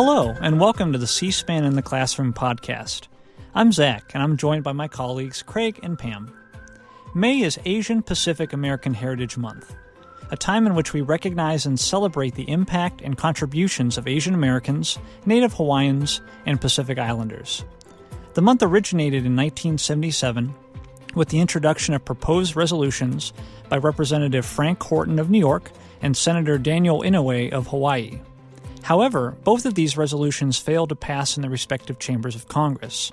Hello, and welcome to the C SPAN in the Classroom podcast. I'm Zach, and I'm joined by my colleagues Craig and Pam. May is Asian Pacific American Heritage Month, a time in which we recognize and celebrate the impact and contributions of Asian Americans, Native Hawaiians, and Pacific Islanders. The month originated in 1977 with the introduction of proposed resolutions by Representative Frank Horton of New York and Senator Daniel Inouye of Hawaii. However, both of these resolutions failed to pass in the respective chambers of Congress.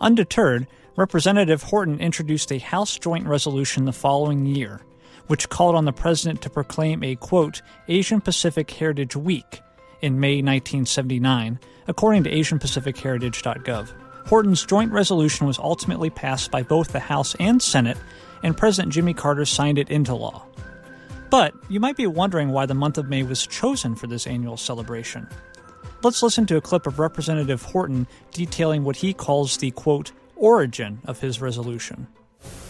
Undeterred, Representative Horton introduced a House joint resolution the following year, which called on the president to proclaim a quote, Asian Pacific Heritage Week in May 1979, according to AsianPacificHeritage.gov. Horton's joint resolution was ultimately passed by both the House and Senate, and President Jimmy Carter signed it into law. But you might be wondering why the month of May was chosen for this annual celebration. Let's listen to a clip of Representative Horton detailing what he calls the quote, origin of his resolution.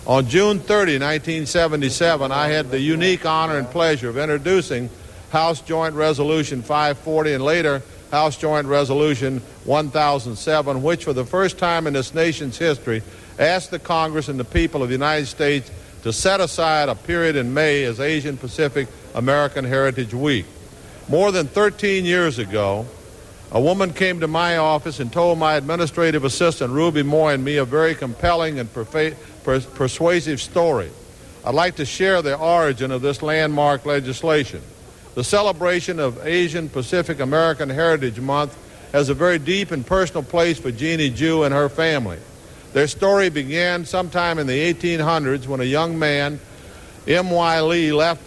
On June 30, 1977, I had the unique honor and pleasure of introducing House Joint Resolution 540 and later House Joint Resolution 1007, which for the first time in this nation's history asked the Congress and the people of the United States to set aside a period in May as Asian Pacific American Heritage Week. More than 13 years ago, a woman came to my office and told my administrative assistant, Ruby Moy, and me a very compelling and perfa- pers- persuasive story. I'd like to share the origin of this landmark legislation. The celebration of Asian Pacific American Heritage Month has a very deep and personal place for Jeannie Jew and her family. Their story began sometime in the 1800s when a young man, M.Y. Lee, left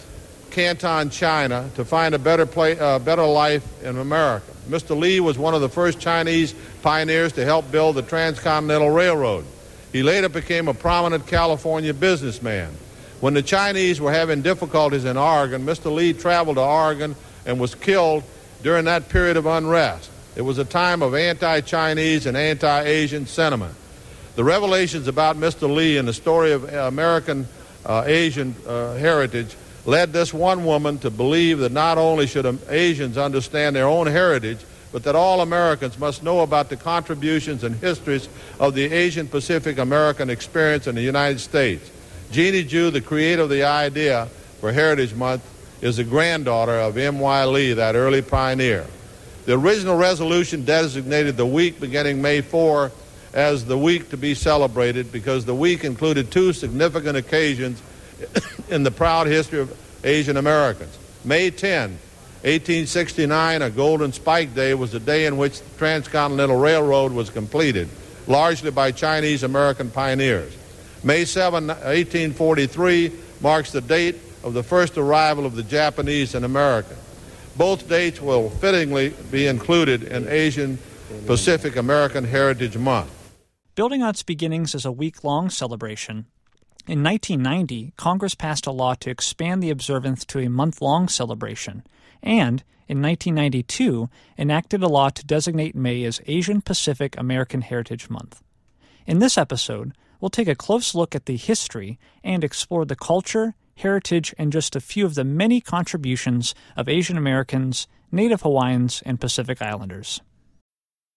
Canton, China to find a better, play, uh, better life in America. Mr. Lee was one of the first Chinese pioneers to help build the Transcontinental Railroad. He later became a prominent California businessman. When the Chinese were having difficulties in Oregon, Mr. Lee traveled to Oregon and was killed during that period of unrest. It was a time of anti Chinese and anti Asian sentiment. The revelations about Mr. Lee and the story of American uh, Asian uh, heritage led this one woman to believe that not only should Asians understand their own heritage, but that all Americans must know about the contributions and histories of the Asian Pacific American experience in the United States. Jeannie Jew, the creator of the idea for Heritage Month, is the granddaughter of M.Y. Lee, that early pioneer. The original resolution designated the week beginning May 4 as the week to be celebrated because the week included two significant occasions in the proud history of Asian Americans. May 10, 1869, a Golden Spike Day, was the day in which the Transcontinental Railroad was completed, largely by Chinese American pioneers. May 7, 1843, marks the date of the first arrival of the Japanese in America. Both dates will fittingly be included in Asian Pacific American Heritage Month. Building on its beginnings as a week long celebration, in 1990, Congress passed a law to expand the observance to a month long celebration, and, in 1992, enacted a law to designate May as Asian Pacific American Heritage Month. In this episode, we'll take a close look at the history and explore the culture, heritage, and just a few of the many contributions of Asian Americans, Native Hawaiians, and Pacific Islanders.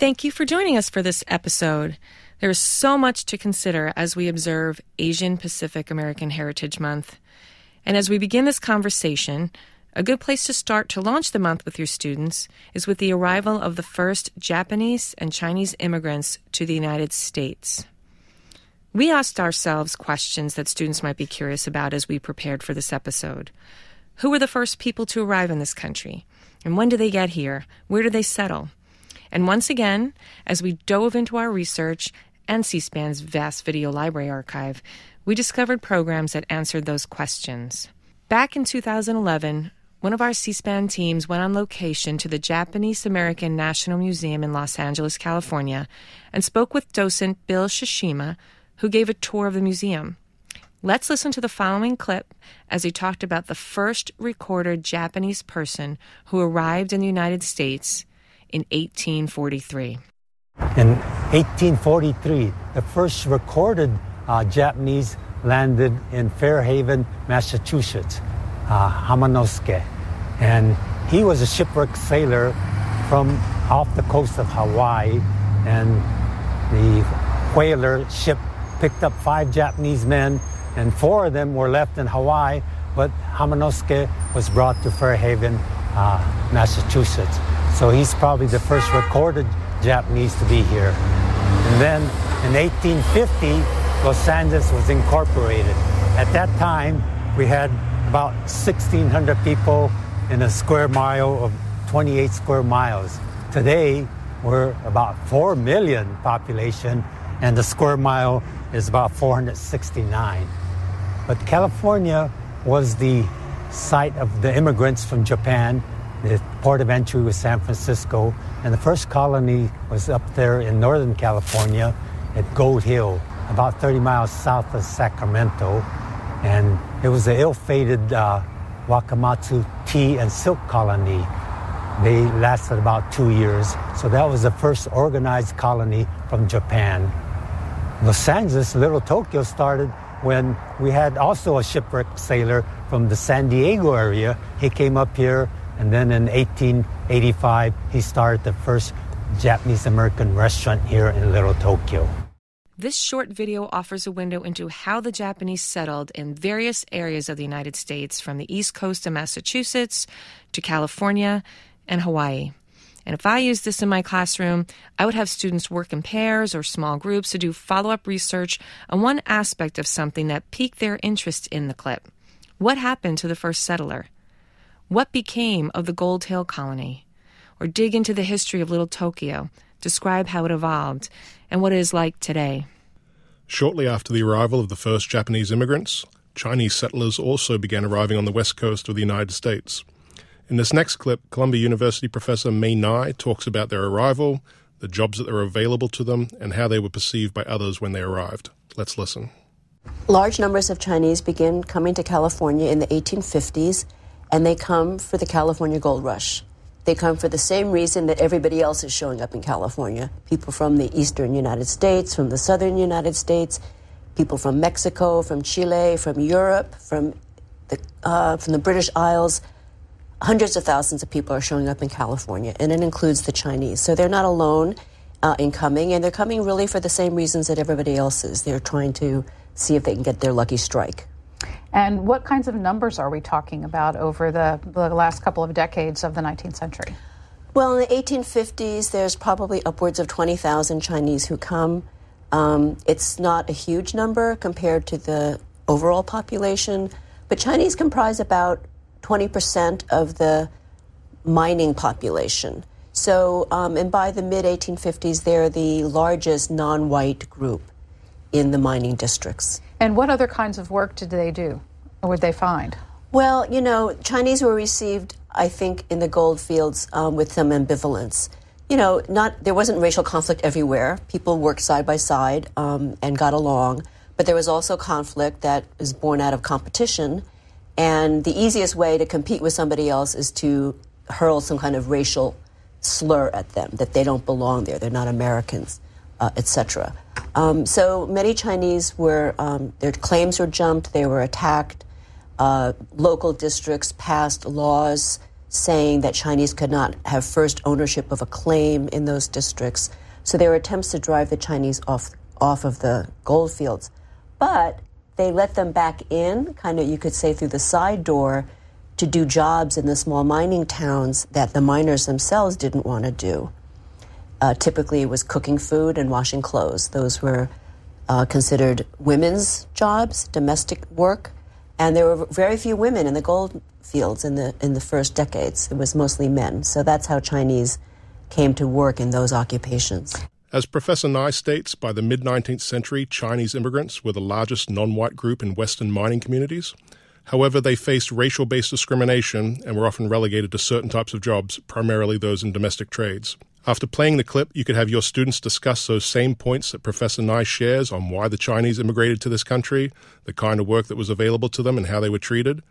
Thank you for joining us for this episode. There is so much to consider as we observe Asian Pacific American Heritage Month. And as we begin this conversation, A good place to start to launch the month with your students is with the arrival of the first Japanese and Chinese immigrants to the United States. We asked ourselves questions that students might be curious about as we prepared for this episode. Who were the first people to arrive in this country? And when did they get here? Where did they settle? And once again, as we dove into our research and C SPAN's vast video library archive, we discovered programs that answered those questions. Back in 2011, one of our C SPAN teams went on location to the Japanese American National Museum in Los Angeles, California, and spoke with docent Bill Shishima, who gave a tour of the museum. Let's listen to the following clip as he talked about the first recorded Japanese person who arrived in the United States in 1843. In 1843, the first recorded uh, Japanese landed in Fairhaven, Massachusetts, uh, Hamanosuke. And he was a shipwrecked sailor from off the coast of Hawaii. And the whaler ship picked up five Japanese men and four of them were left in Hawaii, but Hamanosuke was brought to Fairhaven, uh, Massachusetts. So he's probably the first recorded Japanese to be here. And then in 1850, Los Angeles was incorporated. At that time, we had about 1,600 people in a square mile of 28 square miles. Today, we're about 4 million population, and the square mile is about 469. But California was the site of the immigrants from Japan. The port of entry was San Francisco, and the first colony was up there in Northern California at Gold Hill, about 30 miles south of Sacramento. And it was the ill fated uh, Wakamatsu tea and silk colony. They lasted about two years. So that was the first organized colony from Japan. Los Angeles, Little Tokyo, started when we had also a shipwrecked sailor from the San Diego area. He came up here, and then in 1885, he started the first Japanese American restaurant here in Little Tokyo. This short video offers a window into how the Japanese settled in various areas of the United States, from the east coast of Massachusetts to California and Hawaii. And if I used this in my classroom, I would have students work in pairs or small groups to do follow up research on one aspect of something that piqued their interest in the clip. What happened to the first settler? What became of the Gold Hill colony? Or dig into the history of Little Tokyo, describe how it evolved, and what it is like today. Shortly after the arrival of the first Japanese immigrants, Chinese settlers also began arriving on the west coast of the United States. In this next clip, Columbia University professor Mae Ngai talks about their arrival, the jobs that were available to them, and how they were perceived by others when they arrived. Let's listen. Large numbers of Chinese begin coming to California in the 1850s, and they come for the California Gold Rush. They come for the same reason that everybody else is showing up in California people from the eastern United States, from the southern United States, people from Mexico, from Chile, from Europe, from the, uh, from the British Isles hundreds of thousands of people are showing up in California, and it includes the Chinese. So they're not alone uh, in coming, and they're coming really for the same reasons that everybody else is. They're trying to see if they can get their lucky strike. And what kinds of numbers are we talking about over the, the last couple of decades of the 19th century? Well, in the 1850s, there's probably upwards of 20,000 Chinese who come. Um, it's not a huge number compared to the overall population, but Chinese comprise about 20% of the mining population. So, um, and by the mid 1850s, they're the largest non white group in the mining districts. And what other kinds of work did they do, or would they find? Well, you know, Chinese were received, I think, in the gold fields um, with some ambivalence. You know, not there wasn't racial conflict everywhere. People worked side by side um, and got along, but there was also conflict that was born out of competition and the easiest way to compete with somebody else is to hurl some kind of racial slur at them that they don't belong there, they're not Americans, uh, etc. Um, so many Chinese were, um, their claims were jumped, they were attacked. Uh, local districts passed laws saying that Chinese could not have first ownership of a claim in those districts. So there were attempts to drive the Chinese off, off of the gold fields. But they let them back in, kind of, you could say, through the side door to do jobs in the small mining towns that the miners themselves didn't want to do. Uh, typically, it was cooking food and washing clothes. Those were uh, considered women's jobs, domestic work, and there were very few women in the gold fields in the in the first decades. It was mostly men. So that's how Chinese came to work in those occupations. As Professor Ngai states, by the mid 19th century, Chinese immigrants were the largest non white group in Western mining communities. However, they faced racial based discrimination and were often relegated to certain types of jobs, primarily those in domestic trades. After playing the clip, you could have your students discuss those same points that Professor Ngai shares on why the Chinese immigrated to this country, the kind of work that was available to them, and how they were treated.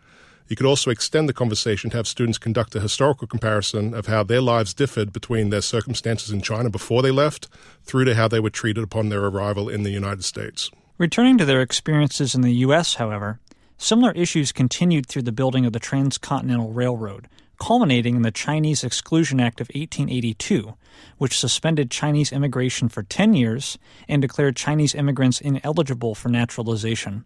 You could also extend the conversation to have students conduct a historical comparison of how their lives differed between their circumstances in China before they left through to how they were treated upon their arrival in the United States. Returning to their experiences in the U.S., however, similar issues continued through the building of the Transcontinental Railroad, culminating in the Chinese Exclusion Act of 1882, which suspended Chinese immigration for 10 years and declared Chinese immigrants ineligible for naturalization.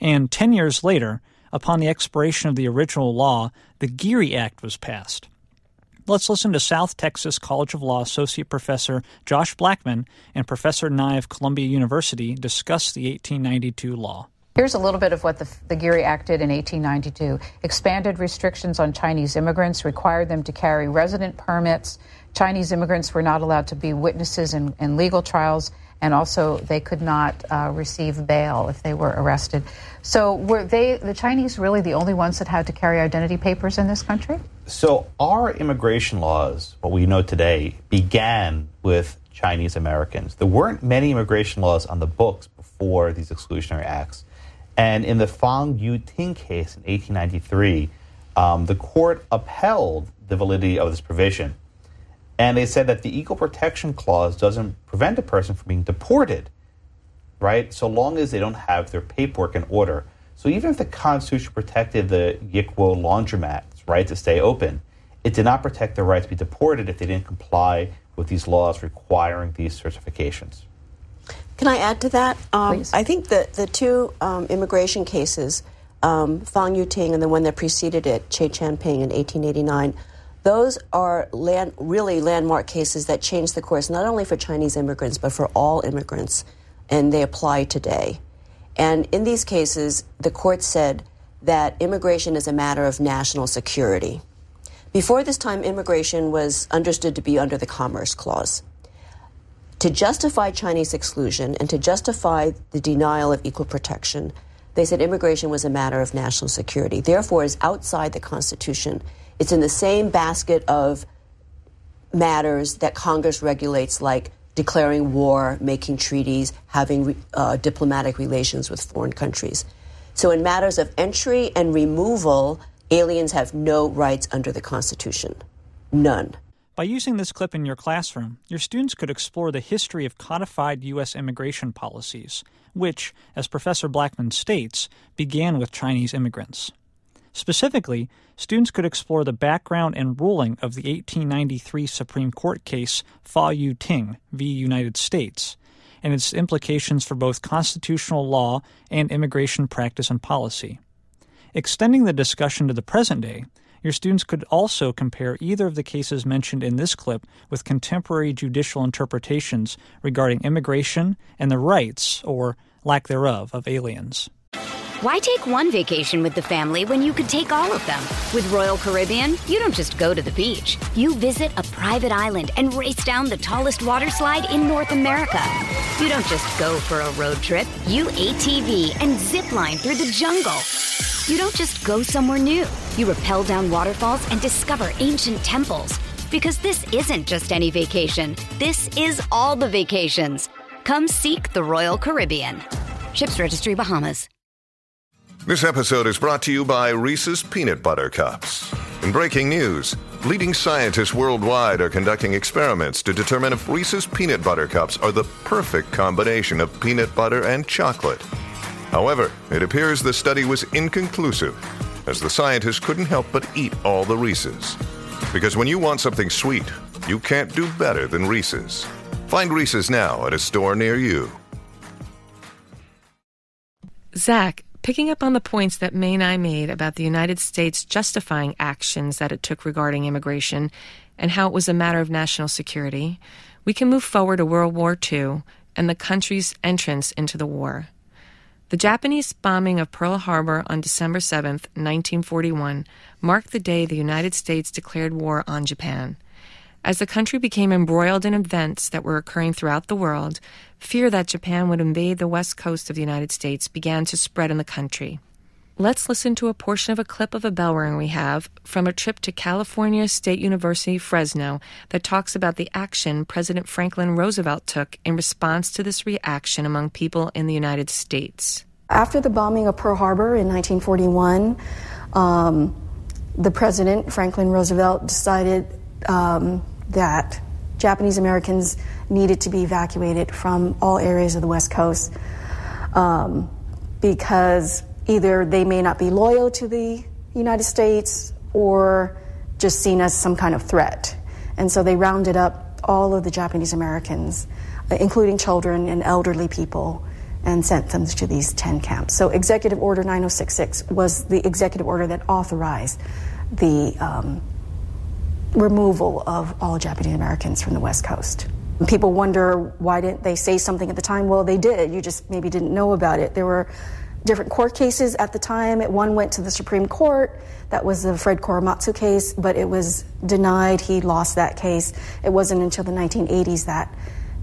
And 10 years later, upon the expiration of the original law, the Geary Act was passed. Let's listen to South Texas College of Law Associate Professor Josh Blackman and Professor Ngai of Columbia University discuss the 1892 law. Here's a little bit of what the, the Geary Act did in 1892. Expanded restrictions on Chinese immigrants, required them to carry resident permits. Chinese immigrants were not allowed to be witnesses in, in legal trials, and also they could not uh, receive bail if they were arrested. So were they, the Chinese, really the only ones that had to carry identity papers in this country? So our immigration laws, what we know today, began with Chinese Americans. There weren't many immigration laws on the books before these exclusionary acts. And in the Fong Yue Ting case in 1893, um, the court upheld the validity of this provision. And they said that the Equal Protection Clause doesn't prevent a person from being deported, right? So long as they don't have their paperwork in order. So even if the Constitution protected the Yick Wo laundromat's right to stay open, it did not protect their right to be deported if they didn't comply with these laws requiring these certifications. Can I add to that? Um, I think that the two um, immigration cases, um, Fong Yue Ting and the one that preceded it, Chae Chan Ping in 1889, those are land, really landmark cases that changed the course not only for Chinese immigrants but for all immigrants, and they apply today. And in these cases, the court said that immigration is a matter of national security. Before this time, immigration was understood to be under the Commerce Clause to justify Chinese exclusion and to justify the denial of equal protection, they said immigration was a matter of national security. Therefore, is outside the Constitution. It's in the same basket of matters that Congress regulates, like declaring war, making treaties, having uh, diplomatic relations with foreign countries. So, in matters of entry and removal, aliens have no rights under the Constitution. None. By using this clip in your classroom, your students could explore the history of codified U.S. immigration policies, which, as Professor Blackman states, began with Chinese immigrants. Specifically, students could explore the background and ruling of the 1893 Supreme Court case Fong Yue Ting v. United States and its implications for both constitutional law and immigration practice and policy. Extending the discussion to the present day, your students could also compare either of the cases mentioned in this clip with contemporary judicial interpretations regarding immigration and the rights, or lack thereof, of aliens. Why take one vacation with the family when you could take all of them? With Royal Caribbean, you don't just go to the beach. You visit a private island and race down the tallest water slide in North America. You don't just go for a road trip. You ATV and zip line through the jungle. You don't just go somewhere new. You rappel down waterfalls and discover ancient temples. Because this isn't just any vacation, this is all the vacations. Come seek the Royal Caribbean. Ships Registry Bahamas. This episode is brought to you by Reese's Peanut Butter Cups. In breaking news, leading scientists worldwide are conducting experiments to determine if Reese's Peanut Butter Cups are the perfect combination of peanut butter and chocolate. However, it appears the study was inconclusive, as the scientists couldn't help but eat all the Reese's. Because when you want something sweet, you can't do better than Reese's. Find Reese's now at a store near you. Zach, Picking up on the points that May and I made about the United States justifying actions that it took regarding immigration and how it was a matter of national security, we can move forward to World War II and the country's entrance into the war. The Japanese bombing of Pearl Harbor on December 7, 1941, marked the day the United States declared war on Japan. As the country became embroiled in events that were occurring throughout the world, fear that Japan would invade the west coast of the United States began to spread in the country. Let's listen to a portion of a clip of a bell ring we have from a trip to California State University, Fresno, that talks about the action President Franklin Roosevelt took in response to this reaction among people in the United States. After the bombing of Pearl Harbor in 1941, um, the President, Franklin Roosevelt, decided um, that Japanese Americans needed to be evacuated from all areas of the West Coast um, because either they may not be loyal to the United States or just seen as some kind of threat. And so they rounded up all of the Japanese Americans, uh, including children and elderly people, and sent them to these 10 camps. So Executive Order 9066 was the executive order that authorized the um, removal of all Japanese Americans from the West Coast. People wonder why didn't they say something at the time? Well, they did. You just maybe didn't know about it. There were different court cases at the time. One went to the Supreme Court. That was the Fred Korematsu case, but it was denied. He lost that case. It wasn't until the 1980s that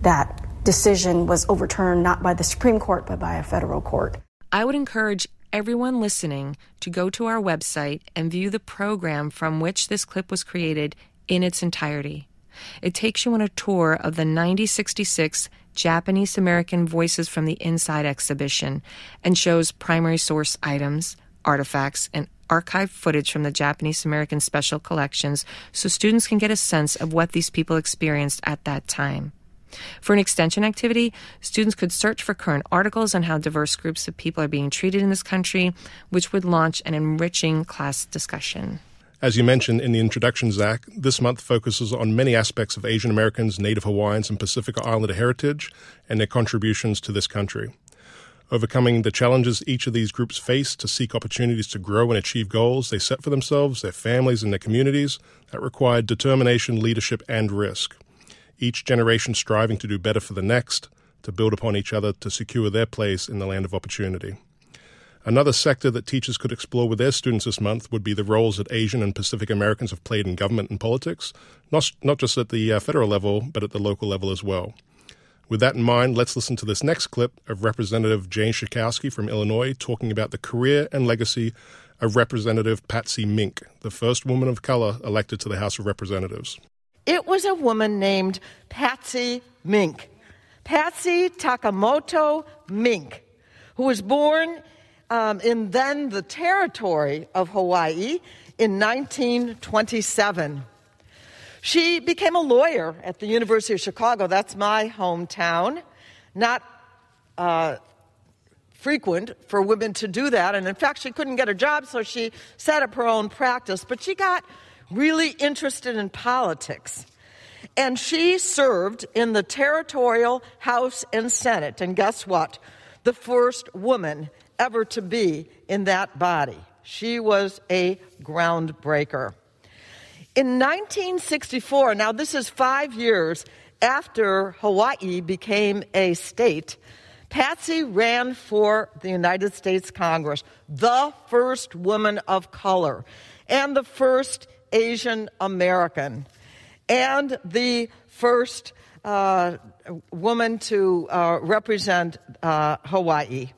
that decision was overturned not by the Supreme Court but by a federal court. I would encourage everyone listening to go to our website and view the program from which this clip was created in its entirety. It takes you on a tour of the 9066 Japanese American Voices from the Inside exhibition and shows primary source items, artifacts, and archive footage from the Japanese American Special Collections so students can get a sense of what these people experienced at that time. For an extension activity, students could search for current articles on how diverse groups of people are being treated in this country, which would launch an enriching class discussion. As you mentioned in the introduction, Zach, this month focuses on many aspects of Asian Americans, Native Hawaiians, and Pacific Islander heritage and their contributions to this country. Overcoming the challenges each of these groups face to seek opportunities to grow and achieve goals they set for themselves, their families, and their communities that required determination, leadership, and risk each generation striving to do better for the next, to build upon each other to secure their place in the land of opportunity. Another sector that teachers could explore with their students this month would be the roles that Asian and Pacific Americans have played in government and politics, not, not just at the uh, federal level, but at the local level as well. With that in mind, let's listen to this next clip of Representative Jan Schakowsky from Illinois talking about the career and legacy of Representative Patsy Mink, the first woman of color elected to the House of Representatives. It was a woman named Patsy Mink. Patsy Takemoto Mink, who was born um, in then the territory of Hawaii in 1927. She became a lawyer at the University of Chicago. That's my hometown. Not uh, frequent for women to do that. And in fact, she couldn't get a job, so she set up her own practice. But she got really interested in politics. And she served in the territorial House and Senate. And guess what? The first woman ever to be in that body. She was a groundbreaker. In 1964, now this is five years after Hawaii became a state, Patsy ran for the United States Congress, the first woman of color and the first Asian American and the first uh, woman to uh, represent uh, Hawaii.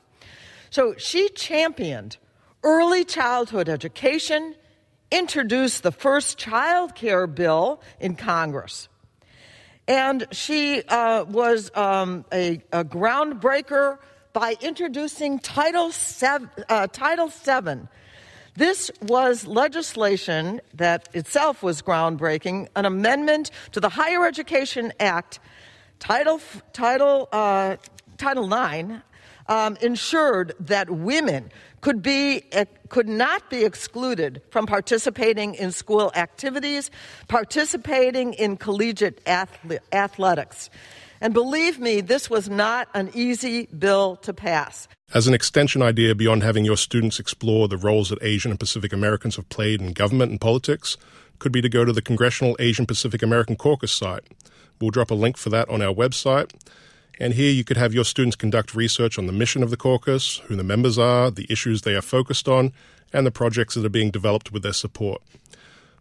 So she championed early childhood education, introduced the first child care bill in Congress. And she uh, was um, a, a, groundbreaker by introducing Title, Seven, uh, Title VII this was legislation that itself was groundbreaking, an amendment to the Higher Education Act, Title, Title, uh, Title IX, um, ensured that women could, be, uh, could not be excluded from participating in school activities, participating in collegiate athletics. And believe me, this was not an easy bill to pass. As an extension idea beyond having your students explore the roles that Asian and Pacific Americans have played in government and politics, could be to go to the Congressional Asian Pacific American Caucus site. We'll drop a link for that on our website. And here you could have your students conduct research on the mission of the caucus, who the members are, the issues they are focused on, and the projects that are being developed with their support.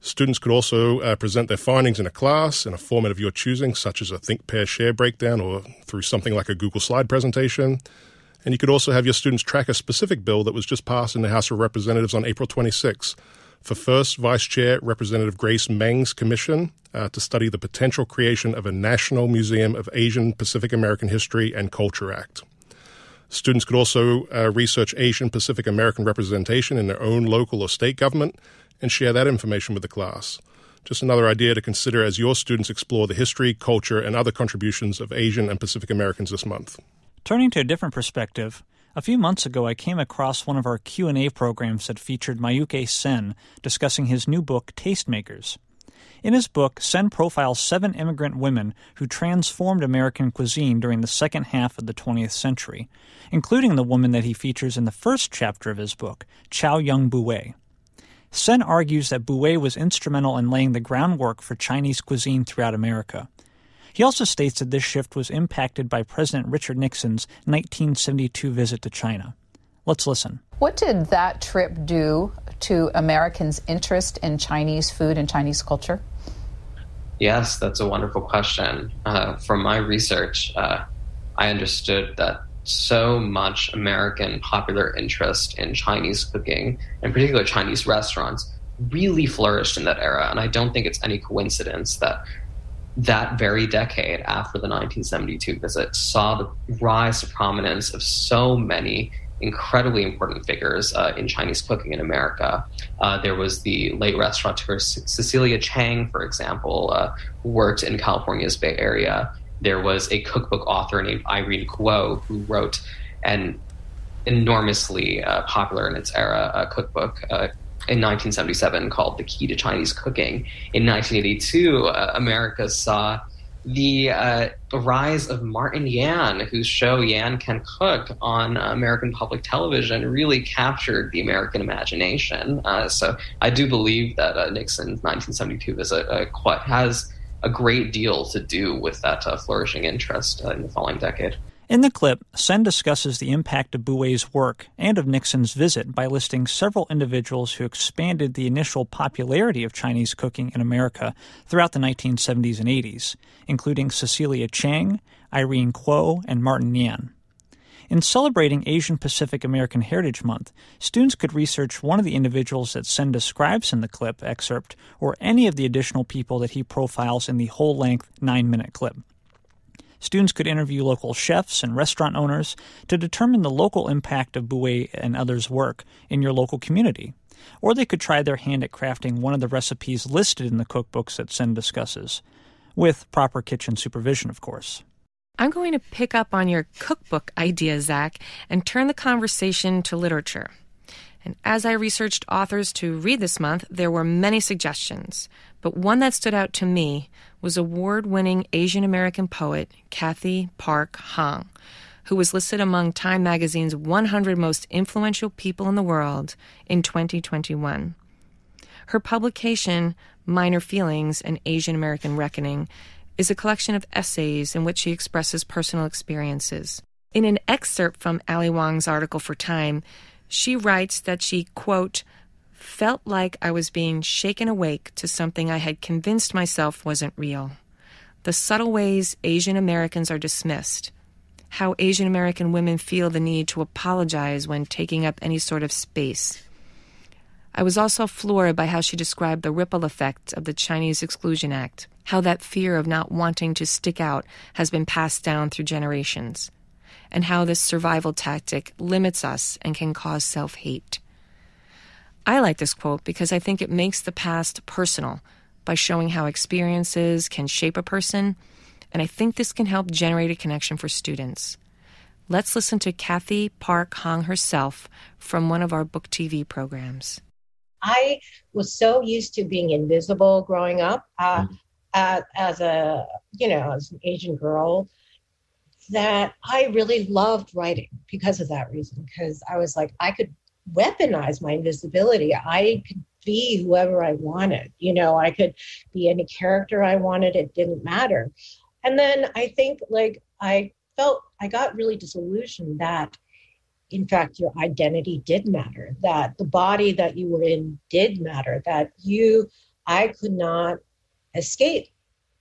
Students could also uh, present their findings in a class in a format of your choosing, such as a think, pair, share breakdown or through something like a Google slide presentation. And you could also have your students track a specific bill that was just passed in the House of Representatives on April 26 for first Vice Chair Representative Grace Meng's commission uh, to study the potential creation of a National Museum of Asian Pacific American History and Culture Act. Students could also uh, research Asian Pacific American representation in their own local or state government and share that information with the class. Just another idea to consider as your students explore the history, culture, and other contributions of Asian and Pacific Americans this month. Turning to a different perspective, a few months ago I came across one of our Q&A programs that featured Mayukh Sen discussing his new book Tastemakers. In his book, Sen profiles seven immigrant women who transformed American cuisine during the second half of the 20th century, including the woman that he features in the first chapter of his book, Chao Yang Buwei. Sen argues that Buwei was instrumental in laying the groundwork for Chinese cuisine throughout America. He also states that this shift was impacted by President Richard Nixon's 1972 visit to China. Let's listen. What did that trip do to Americans' interest in Chinese food and Chinese culture? Yes, that's a wonderful question. Uh, from my research, uh, I understood that so much American popular interest in Chinese cooking, in particular Chinese restaurants, really flourished in that era. And I don't think it's any coincidence that that very decade after the 1972 visit saw the rise to prominence of so many incredibly important figures uh, in Chinese cooking in America. Uh, there was the late restaurateur Cecilia Chang, for example, uh, who worked in California's Bay Area there was a cookbook author named Irene Kuo who wrote an enormously uh, popular in its era uh, cookbook uh, in 1977 called The Key to Chinese Cooking. In 1982, uh, America saw the uh, rise of Martin Yan, whose show Yan Can Cook on American public television really captured the American imagination. Uh, so I do believe that Nixon's 1972 visit has a great deal to do with that uh, flourishing interest uh, in the following decade. In the clip, Sen discusses the impact of Buwei's work and of Nixon's visit by listing several individuals who expanded the initial popularity of Chinese cooking in America throughout the 1970s and 80s, including Cecilia Chang, Irene Kuo, and Martin Yan. In celebrating Asian Pacific American Heritage Month, students could research one of the individuals that Sen describes in the clip excerpt or any of the additional people that he profiles in the whole length nine minute clip. Students could interview local chefs and restaurant owners to determine the local impact of Buwei and others' work in your local community. Or they could try their hand at crafting one of the recipes listed in the cookbooks that Sen discusses, with proper kitchen supervision, of course. I'm going to pick up on your cookbook idea, Zach, and turn the conversation to literature. And as I researched authors to read this month, there were many suggestions. But one that stood out to me was award winning Asian American poet Cathy Park Hong, who was listed among Time magazine's 100 most influential people in the world in 2021. Her publication, Minor Feelings An Asian American Reckoning, is a collection of essays in which she expresses personal experiences. In an excerpt from Ali Wong's article for Time, she writes that she, quote, felt like I was being shaken awake to something I had convinced myself wasn't real. The subtle ways Asian Americans are dismissed, how Asian American women feel the need to apologize when taking up any sort of space. I was also floored by how she described the ripple effect of the Chinese Exclusion Act how that fear of not wanting to stick out has been passed down through generations, and how this survival tactic limits us and can cause self hate. I like this quote because I think it makes the past personal by showing how experiences can shape a person, and I think this can help generate a connection for students. Let's listen to Cathy Park Hong herself from one of our book TV programs. I was so used to being invisible growing up. Uh, mm as a you know as an asian girl that I really loved writing because of that reason. Because I was like, I could weaponize my invisibility. I could be whoever I wanted. You know, I could be any character I wanted. It didn't matter. And then I think like I felt I got really disillusioned that in fact your identity did matter, that the body that you were in did matter, that you I could not escape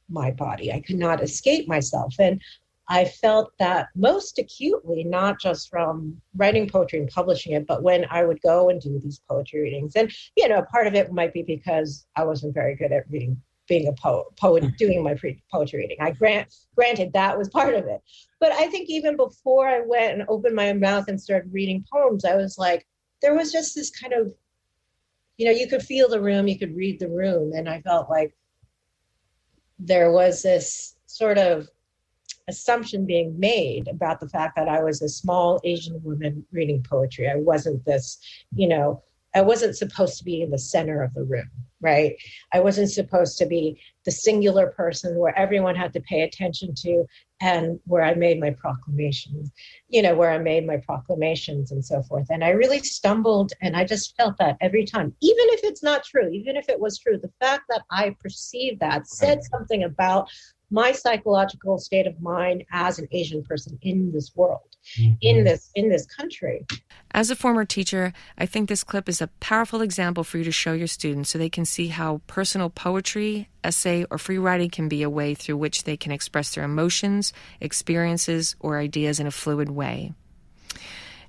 my body. I could not escape myself. And I felt that most acutely, not just from writing poetry and publishing it, but when I would go and do these poetry readings. And, you know, part of it might be because I wasn't very good at reading, being a poet, poet hmm. doing my pre- poetry reading. I grant, granted that was part of it. But I think even before I went and opened my mouth and started reading poems, I was like, there was just this kind of, you know, you could feel the room, you could read the room. And I felt like there was this sort of assumption being made about the fact that I was a small Asian woman reading poetry. I wasn't this, you know, I wasn't supposed to be in the center of the room, right? I wasn't supposed to be the singular person where everyone had to pay attention to and where I made my proclamations, you know, where I made my proclamations and so forth. And I really stumbled and I just felt that every time, even if it's not true, even if it was true, the fact that I perceived that said something about my psychological state of mind as an Asian person in this world, mm-hmm. in this in this country. As a former teacher, I think this clip is a powerful example for you to show your students so they can see how personal poetry, essay, or free writing can be a way through which they can express their emotions, experiences, or ideas in a fluid way.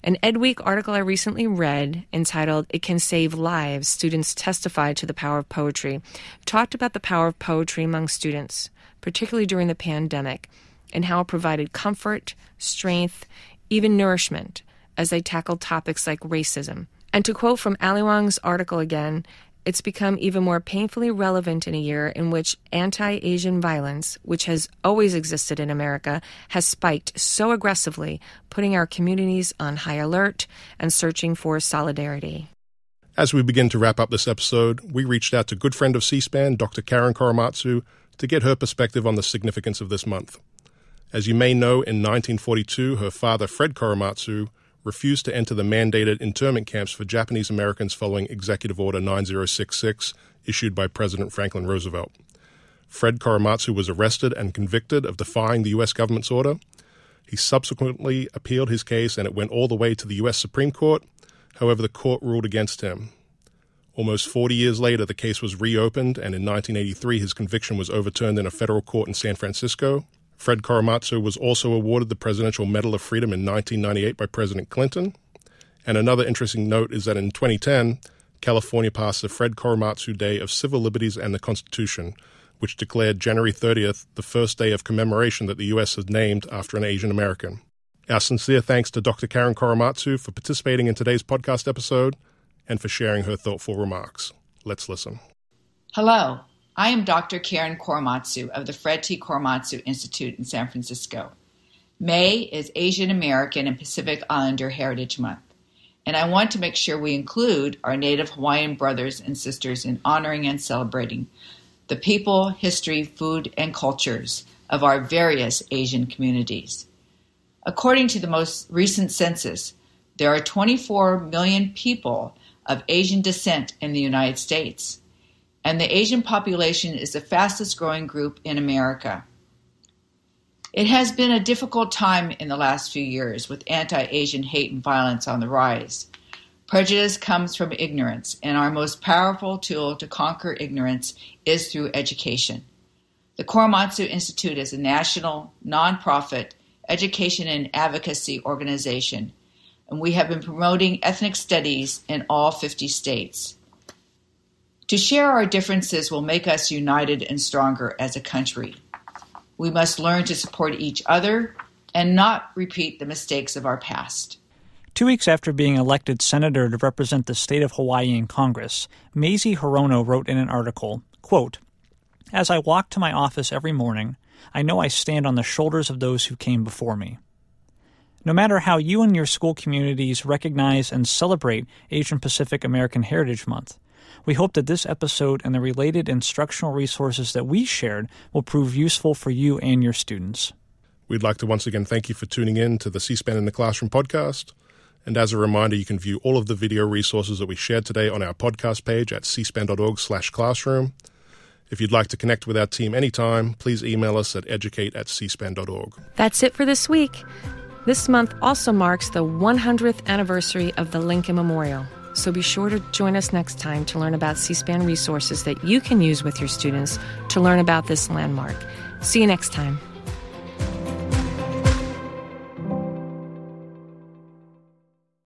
An EdWeek article I recently read entitled It Can Save Lives Students Testified to the Power of Poetry talked about the power of poetry among students particularly during the pandemic, and how it provided comfort, strength, even nourishment as they tackled topics like racism. And to quote from Ali Wong's article again, it's become even more painfully relevant in a year in which anti Asian violence, which has always existed in America, has spiked so aggressively, putting our communities on high alert and searching for solidarity. As we begin to wrap up this episode, we reached out to good friend of C SPAN, Dr. Karen Korematsu, to get her perspective on the significance of this month. As you may know, in 1942, her father, Fred Korematsu, refused to enter the mandated internment camps for Japanese Americans following Executive Order 9066, issued by President Franklin Roosevelt. Fred Korematsu was arrested and convicted of defying the U.S. government's order. He subsequently appealed his case and it went all the way to the U.S. Supreme Court. However, the court ruled against him. Almost 40 years later, the case was reopened, and in 1983, his conviction was overturned in a federal court in San Francisco. Fred Korematsu was also awarded the Presidential Medal of Freedom in 1998 by President Clinton. And another interesting note is that in 2010, California passed the Fred Korematsu Day of Civil Liberties and the Constitution, which declared January 30th the first day of commemoration that the U.S. has named after an Asian American. Our sincere thanks to Dr. Karen Korematsu for participating in today's podcast episode and for sharing her thoughtful remarks. Let's listen. Hello, I am Dr. Karen Korematsu of the Fred T. Korematsu Institute in San Francisco. May is Asian American and Pacific Islander Heritage Month, and I want to make sure we include our Native Hawaiian brothers and sisters in honoring and celebrating the people, history, food, and cultures of our various Asian communities. According to the most recent census, there are 24 million people of Asian descent in the United States, and the Asian population is the fastest growing group in America. It has been a difficult time in the last few years with anti Asian hate and violence on the rise. Prejudice comes from ignorance, and our most powerful tool to conquer ignorance is through education. The Korematsu Institute is a national, nonprofit education and advocacy organization and we have been promoting ethnic studies in all 50 states. To share our differences will make us united and stronger as a country. We must learn to support each other and not repeat the mistakes of our past. Two weeks after being elected senator to represent the state of Hawaii in Congress, Mazie Hirono wrote in an article, quote, As I walk to my office every morning, I know I stand on the shoulders of those who came before me. No matter how you and your school communities recognize and celebrate Asian Pacific American Heritage Month, we hope that this episode and the related instructional resources that we shared will prove useful for you and your students. We'd like to once again thank you for tuning in to the C SPAN in the Classroom podcast. And as a reminder, you can view all of the video resources that we shared today on our podcast page at cspan.org slash classroom. If you'd like to connect with our team anytime, please email us at educate at cspan.org. That's it for this week. This month also marks the 100th anniversary of the Lincoln Memorial. So be sure to join us next time to learn about C SPAN resources that you can use with your students to learn about this landmark. See you next time.